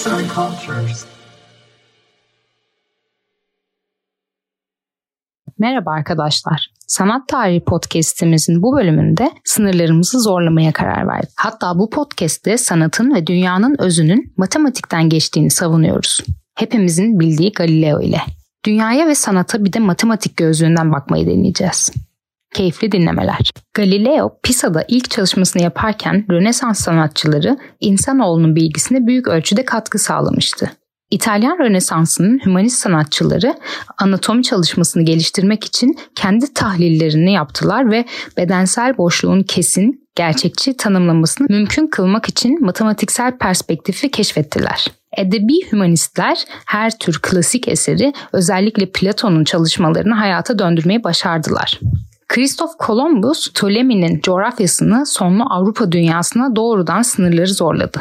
Arts and Cultures. Merhaba arkadaşlar. Sanat Tarihi Podcast'imizin bu bölümünde sınırlarımızı zorlamaya karar verdik. Hatta bu podcast'te sanatın ve dünyanın özünün matematikten geçtiğini savunuyoruz. Hepimizin bildiği Galileo ile. Dünyaya ve sanata bir de matematik gözlüğünden bakmayı deneyeceğiz. Keyifli dinlemeler. Galileo Pisa'da ilk çalışmasını yaparken Rönesans sanatçıları insanoğlunun bilgisine büyük ölçüde katkı sağlamıştı. İtalyan Rönesansı'nın hümanist sanatçıları anatomi çalışmasını geliştirmek için kendi tahlillerini yaptılar ve bedensel boşluğun kesin, gerçekçi tanımlamasını mümkün kılmak için matematiksel perspektifi keşfettiler. Edebi hümanistler her tür klasik eseri özellikle Platon'un çalışmalarını hayata döndürmeyi başardılar. Kristof Kolombus, Ptolemy'nin coğrafyasını sonlu Avrupa dünyasına doğrudan sınırları zorladı.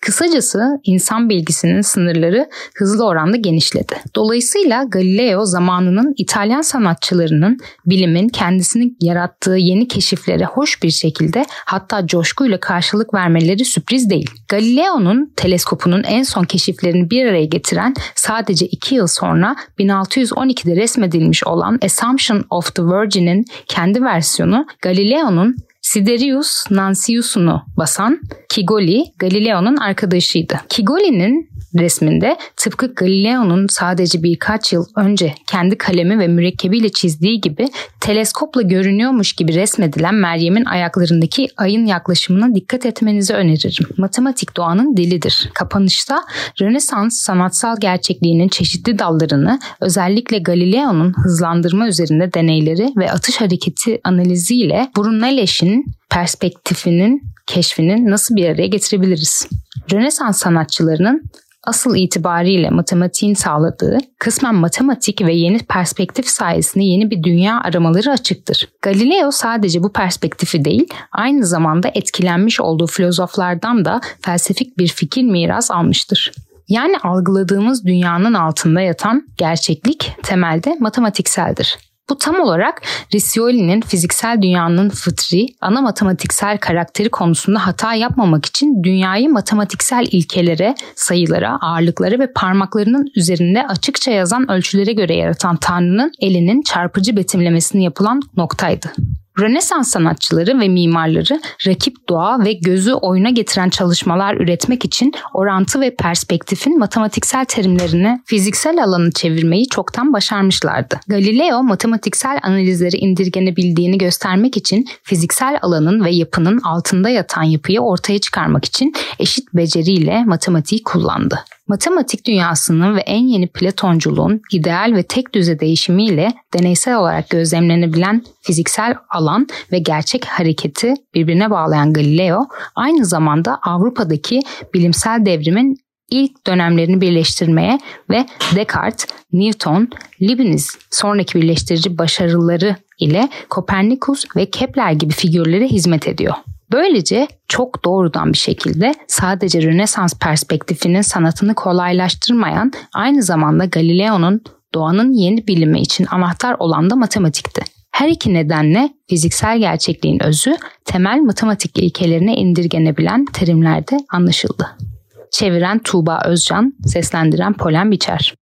Kısacası insan bilgisinin sınırları hızlı oranda genişledi. Dolayısıyla Galileo zamanının İtalyan sanatçılarının bilimin kendisini yarattığı yeni keşiflere hoş bir şekilde hatta coşkuyla karşılık vermeleri sürpriz değil. Galileo'nun teleskopunun en son keşiflerini bir araya getiren sadece iki yıl sonra 1612'de resmedilmiş olan Assumption of the Virgin'in kendi versiyonu Galileo'nun Siderius Nancius'unu basan Kigoli Galileo'nun arkadaşıydı. Kigoli'nin resminde tıpkı Galileo'nun sadece birkaç yıl önce kendi kalemi ve mürekkebiyle çizdiği gibi teleskopla görünüyormuş gibi resmedilen Meryem'in ayaklarındaki ayın yaklaşımına dikkat etmenizi öneririm. Matematik doğanın dilidir. Kapanışta Rönesans sanatsal gerçekliğinin çeşitli dallarını özellikle Galileo'nun hızlandırma üzerinde deneyleri ve atış hareketi analiziyle Brunelleschi'nin perspektifinin keşfini nasıl bir araya getirebiliriz? Rönesans sanatçılarının asıl itibariyle matematiğin sağladığı kısmen matematik ve yeni perspektif sayesinde yeni bir dünya aramaları açıktır. Galileo sadece bu perspektifi değil, aynı zamanda etkilenmiş olduğu filozoflardan da felsefik bir fikir miras almıştır. Yani algıladığımız dünyanın altında yatan gerçeklik temelde matematikseldir. Bu tam olarak Riccioli'nin fiziksel dünyanın fıtri, ana matematiksel karakteri konusunda hata yapmamak için dünyayı matematiksel ilkelere, sayılara, ağırlıklara ve parmaklarının üzerinde açıkça yazan ölçülere göre yaratan Tanrı'nın elinin çarpıcı betimlemesini yapılan noktaydı. Rönesans sanatçıları ve mimarları rakip doğa ve gözü oyuna getiren çalışmalar üretmek için orantı ve perspektifin matematiksel terimlerini fiziksel alanı çevirmeyi çoktan başarmışlardı. Galileo matematiksel analizleri indirgenebildiğini göstermek için fiziksel alanın ve yapının altında yatan yapıyı ortaya çıkarmak için eşit beceriyle matematiği kullandı. Matematik dünyasının ve en yeni Platonculuğun ideal ve tek düze değişimiyle deneysel olarak gözlemlenebilen fiziksel alan ve gerçek hareketi birbirine bağlayan Galileo aynı zamanda Avrupa'daki bilimsel devrimin ilk dönemlerini birleştirmeye ve Descartes, Newton, Leibniz sonraki birleştirici başarıları ile Kopernikus ve Kepler gibi figürlere hizmet ediyor. Böylece çok doğrudan bir şekilde sadece Rönesans perspektifinin sanatını kolaylaştırmayan aynı zamanda Galileo'nun doğanın yeni bilimi için anahtar olan da matematikti. Her iki nedenle fiziksel gerçekliğin özü temel matematik ilkelerine indirgenebilen terimlerde anlaşıldı. Çeviren Tuğba Özcan, seslendiren Polen Biçer.